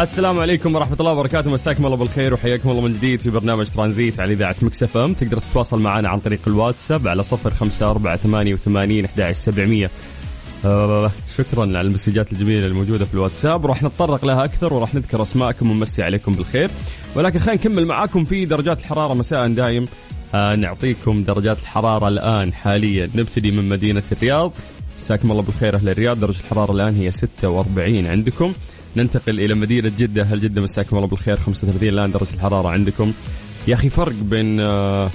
السلام عليكم ورحمة الله وبركاته. مساكم الله بالخير وحياكم الله من جديد في برنامج ترانزيت على إذاعة Mix FM. تقدر تتواصل معنا عن طريق الواتساب على صفر خمسة أربعة ثمانية وثمانين أحد سبعمية. آه شكرا على المسجات الجميلة الموجودة في الواتساب. وراح نتطرق لها أكثر وراح نذكر أسماءكم ونمسي عليكم بالخير. ولكن خلينا نكمل معاكم في درجات الحرارة مساء دايم. آه نعطيكم درجات الحرارة الآن حاليا. نبتدي من مدينة الرياض. مساكم الله بالخير أهل الرياض. درجة الحرارة الآن هي 46 عندكم. ننتقل إلى مدينة جدة. هل جدة مساكم الله بالخير؟ 35 الآن درجة الحرارة عندكم. يا أخي فرق بين آه،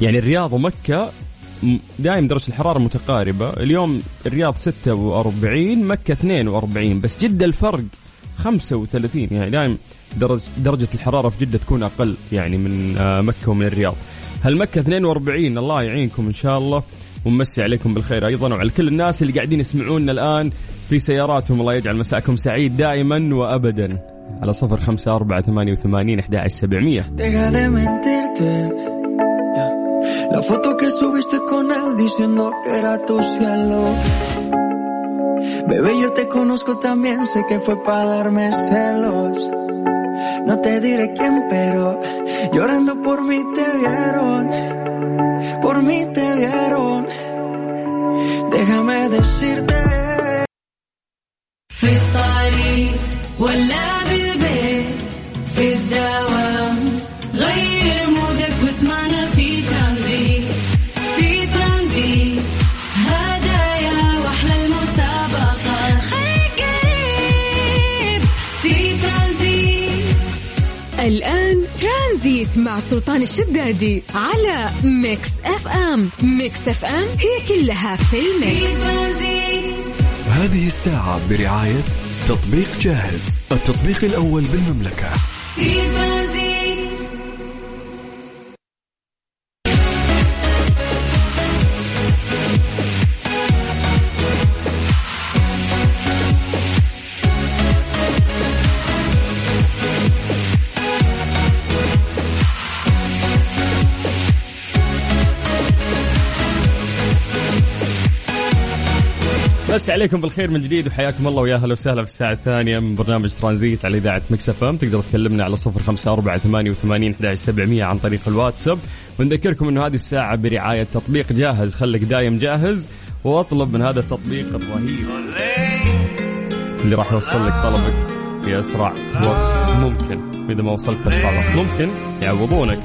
يعني الرياض ومكة دائما درجة الحرارة متقاربة. اليوم الرياض 46 مكة 42 بس جدة الفرق 35 يعني دائما درجة, درجة الحرارة في جدة تكون أقل يعني من آه، مكة ومن الرياض. هل مكة 42 الله يعينكم إن شاء الله. ونمسي عليكم بالخير أيضا. وعلى كل الناس اللي قاعدين يسمعونا الآن في سياراتهم الله يجعل مساءكم سعيد دائما وأبدا على صفر خمسة أربعة ثمانية وثمانين أحد سبعمية La foto que subiste con él diciendo que era tu cielo. Bebé, yo te conozco también, sé que fue para darme celos. No te diré quién, pero llorando por mí te ترانزيت مع سلطان الشدادي على Mix FM. Mix FM هي كلها في ال mix. في ترانزيت هذه الساعة برعاية تطبيق جاهز التطبيق الأول بالمملكة. في بس عليكم بالخير من جديد وحياكم الله ويا أهلا وسهلا في الساعة الثانية من برنامج ترانزيت على إذاعة مكسف إم. تقدر تكلمنا على صفر خمسة أربعة ثمانية وثمانين سبعمية عن طريق الواتساب. ونذكركم أنه هذه الساعة برعاية تطبيق جاهز. خليك دايم جاهز واطلب من هذا التطبيق الرهيب. اللي راح يوصل لك طلبك في أسرع وقت ممكن. وإذا ما وصلت بأسرع وقت ممكن يعوضونك.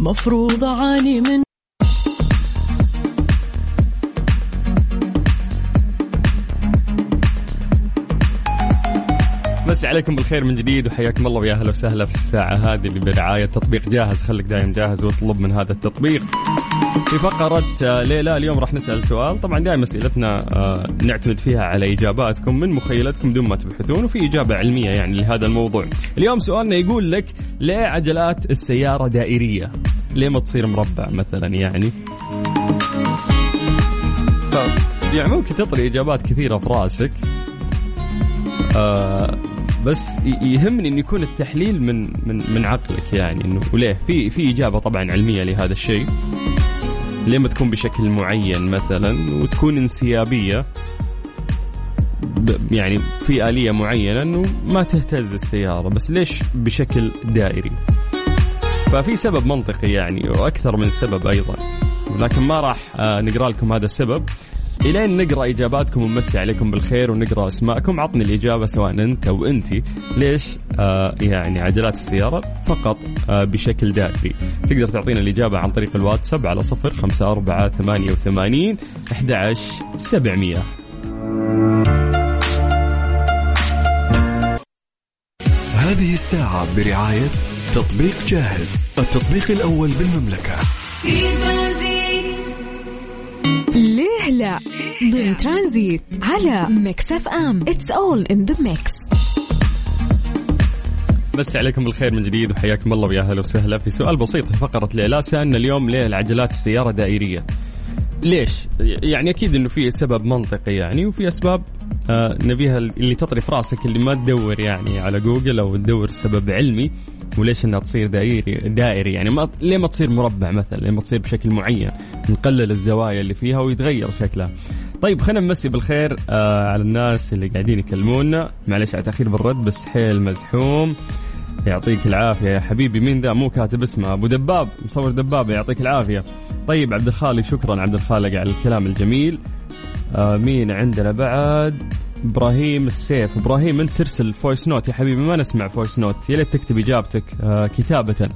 مفروض أعاني من مسي عليكم بالخير من جديد وحياكم الله ويا أهلا وسهلا في الساعة هذه اللي برعاية تطبيق جاهز خليك دايم جاهز واطلب من هذا التطبيق. في فقرة آه، ليلى اليوم راح نسأل سؤال طبعا دائما أسئلتنا آه، نعتمد فيها على إجاباتكم من مخيلتكم دون ما تبحثون وفي إجابة علمية يعني لهذا الموضوع. اليوم سؤالنا يقول لك ليه عجلات السيارة دائرية؟ ليه ما تصير مربع مثلا يعني؟ يعني ممكن تطري إجابات كثيرة في رأسك. آه بس يهمني انه يكون التحليل من من من عقلك يعني إنه وليه. في في إجابة طبعا علمية لهذا الشيء. ليه ما تكون بشكل معين مثلا وتكون انسيابية يعني في آلية معينة إنه ما تهتز السيارة بس ليش بشكل دائري؟ ففي سبب منطقي يعني وأكثر من سبب أيضا. لكن ما راح آه، نقرأ لكم هذا السبب. إلين نقرأ إجاباتكم ونمسي عليكم بالخير ونقرأ أسماءكم. عطني الإجابة سواء أنت أو انت. ليش؟ آه يعني عجلات السيارة فقط آه بشكل دائري تقدر تعطينا الإجابة عن طريق الواتساب على صفر خمسة أربعة ثمانية وثمانين أحد سبعمية. هذه الساعة برعاية تطبيق جاهز التطبيق الأول بالمملكة. في ضمن ترانزيت على Mix FM. It's all in the mix مسي عليكم بالخير من جديد وحياكم الله ويا أهلا وسهلا. في سؤال بسيط في فقرة ليه سألنا اليوم ليه العجلات السيارة دائرية. ليش؟ يعني أكيد إنه في سبب منطقي يعني وفي أسباب آه نبيها اللي تطري في راسك اللي ما تدور يعني على جوجل أو تدور سبب علمي. وليش إنها تصير دائري دائري؟ يعني ما ليه ما تصير مربع مثلا؟ ليه ما تصير بشكل معين؟ نقلل الزوايا اللي فيها ويتغير شكلها. طيب خلينا نمسي بالخير آه على الناس اللي قاعدين يكلمونا. معلش على تاخير بالرد بس حيل مزحوم. يعطيك العافية يا حبيبي. مين ذا؟ مو كاتب اسمه. أبو دباب. مصور دبابه يعطيك العافية. طيب عبد الخالق شكرا عبد الخالق على الكلام الجميل. آه مين عندنا بعد؟ إبراهيم السيف. إبراهيم انت ترسل voice note يا حبيبي؟ ما نسمع voice note يا ليت تكتب إجابتك آه كتابة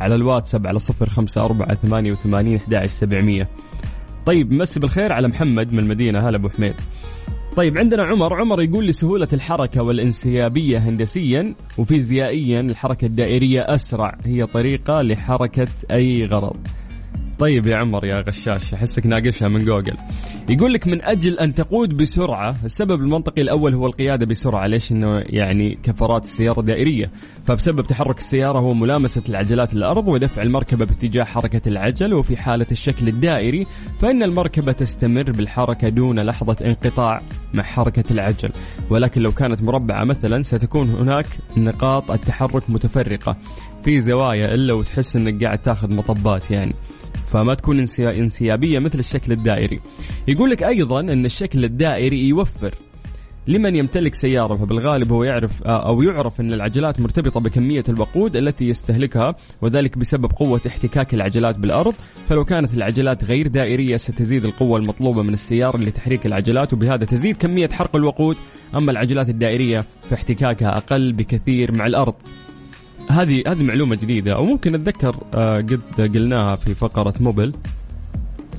على الواتساب على صفر خمسة أربعة ثمانية وثمانين أحد سبعمية. طيب مسي بالخير على محمد من المدينة. هلا أبو حميد. طيب عندنا عمر. عمر يقول لي سهولة الحركة والانسيابية هندسيا وفيزيائيا الحركة الدائرية أسرع هي طريقة لحركة أي غرض. طيب يا عمر يا غشاش أحسك ناقشها من جوجل. يقول لك من أجل أن تقود بسرعة السبب المنطقي الأول هو القيادة بسرعة ليش إنه يعني كفرات السياره دائرية؟ فبسبب تحرك السيارة هو ملامسة العجلات للارض ودفع المركبة باتجاه حركة العجل وفي حالة الشكل الدائري فإن المركبة تستمر بالحركة دون لحظة انقطاع مع حركة العجل. ولكن لو كانت مربعة مثلا ستكون هناك نقاط التحرك متفرقة. في زوايا إلا وتحس إنك قاعد تاخذ مطبات يعني. فما تكون انسيابية مثل الشكل الدائري. يقول لك أيضا أن الشكل الدائري يوفر لمن يمتلك سيارة فبالغالب هو يعرف أو يعرف أن العجلات مرتبطة بكمية الوقود التي يستهلكها وذلك بسبب قوة احتكاك العجلات بالأرض. فلو كانت العجلات غير دائرية ستزيد القوة المطلوبة من السيارة لتحريك العجلات وبهذا تزيد كمية حرق الوقود. أما العجلات الدائرية فاحتكاكها أقل بكثير مع الأرض. هذه هذه معلومة جديدة أو ممكن أتذكر آه قد قلناها في فقرة موبل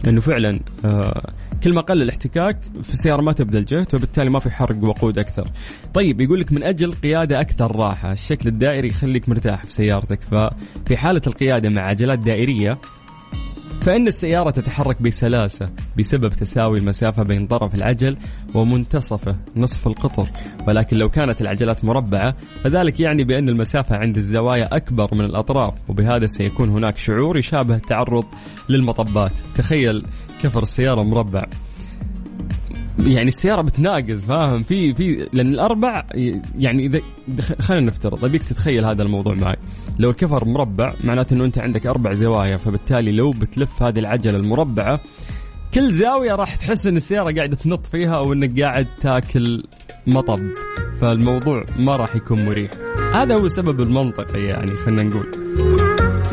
إنه فعلا آه كل ما قل الاحتكاك في السيارة ما تبذل جهد وبالتالي ما في حرق وقود أكثر. طيب يقول لك من أجل قيادة أكثر راحة، الشكل الدائري يخليك مرتاح في سيارتك، ففي حالة القيادة مع عجلات دائرية فإن السيارة تتحرك بسلاسة بسبب تساوي المسافة بين طرف العجل ومنتصفه نصف القطر. ولكن لو كانت العجلات مربعة فذلك يعني بأن المسافة عند الزوايا أكبر من الأطراف. وبهذا سيكون هناك شعور يشابه التعرض للمطبات. تخيل كفر السيارة مربع. يعني السيارة بتناقز فاهم؟ في في لأن الأربع يعني إذا خلينا نفترض أبيك تتخيل هذا الموضوع معي. لو الكفر مربع معناته إنه أنت عندك أربع زوايا فبالتالي لو بتلف هذه العجلة المربعة كل زاوية راح تحس إن السيارة قاعدة تنط فيها أو إنك قاعد تاكل مطب. فالموضوع ما راح يكون مريح. هذا هو السبب المنطقي يعني خلينا نقول.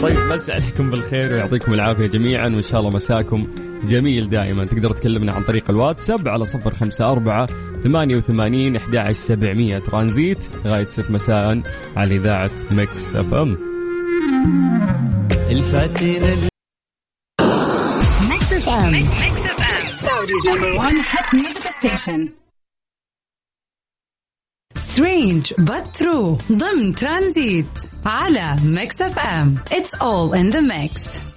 طيب مسي عليكم بالخير ويعطيكم العافية جميعا وإن شاء الله مساكم. جميل دائما. تقدر تكلمنا عن طريق الواتساب على صفر خمسة أربعة ثمانية وثمانين أحد سبعمية. ترانزيت لغاية ست مساء على إذاعة Mix FM. الفاتنة Mix FM Mix FM. Saudi's number 1 hit music station strange but true. ضمن ترانزيت على Mix FM. It's all in the mix.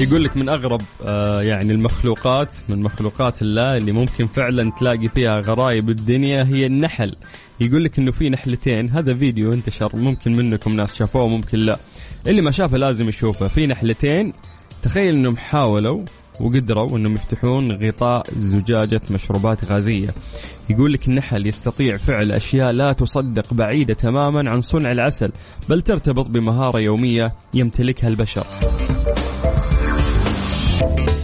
يقول لك من أغرب آه يعني المخلوقات من مخلوقات الله اللي ممكن فعلا تلاقي فيها غرايب الدنيا هي النحل. يقول لك إنه في نحلتين. هذا فيديو انتشر ممكن منكم ناس شافوه ممكن لا. اللي ما شافه لازم يشوفه. في نحلتين. تخيل إنهم حاولوا وقدروا إنهم يفتحون غطاء زجاجة مشروبات غازية. يقول لك النحل يستطيع فعل أشياء لا تصدق بعيدة تماما عن صنع العسل بل ترتبط بمهارة يومية يمتلكها البشر.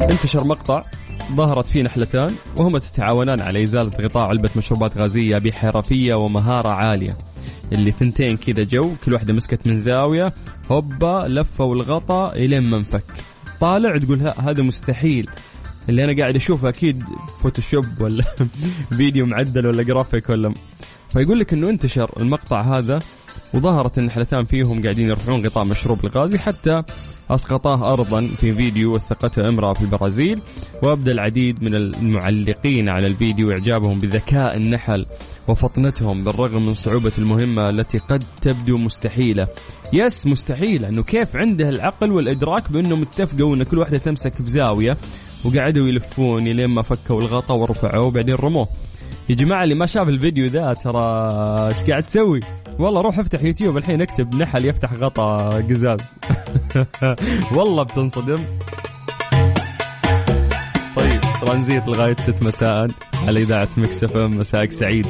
انتشر مقطع ظهرت فيه نحلتان وهما تتعاونان على إزالة غطاء علبة مشروبات غازية بحرفية ومهارة عالية. اللي ثنتين كذا جو كل واحدة مسكت من زاوية هوبا لفوا الغطاء إلين ما انفك طالع تقول هذا مستحيل. اللي أنا قاعد أشوفه أكيد فوتوشوب ولا فيديو معدل ولا جرافيك ولا فيقول لك إنه انتشر المقطع هذا وظهرت النحلتان فيهم قاعدين يرفعون غطاء مشروب الغازي حتى أسقطاه أرضا في فيديو وثقته امرأة في البرازيل وأبدى العديد من المعلقين على الفيديو إعجابهم بذكاء النحل وفطنتهم بالرغم من صعوبة المهمة التي قد تبدو مستحيلة. yes مستحيلة. أنه كيف عنده العقل والإدراك بأنهم اتفقوا أن كل واحدة تمسك في زاوية وقعدوا يلفون لين ما فكوا الغطاء ورفعوه وبعدين رموه. يا جماعة اللي ما شاف الفيديو ذا ترى إيش قاعد تسوي؟ والله روح افتح يوتيوب الحين اكتب نحل يفتح غطا قزاز. والله بتنصدم. طيب ترانزيت لغاية 6 مساء على إذاعة مكسفة مساءك سعيد.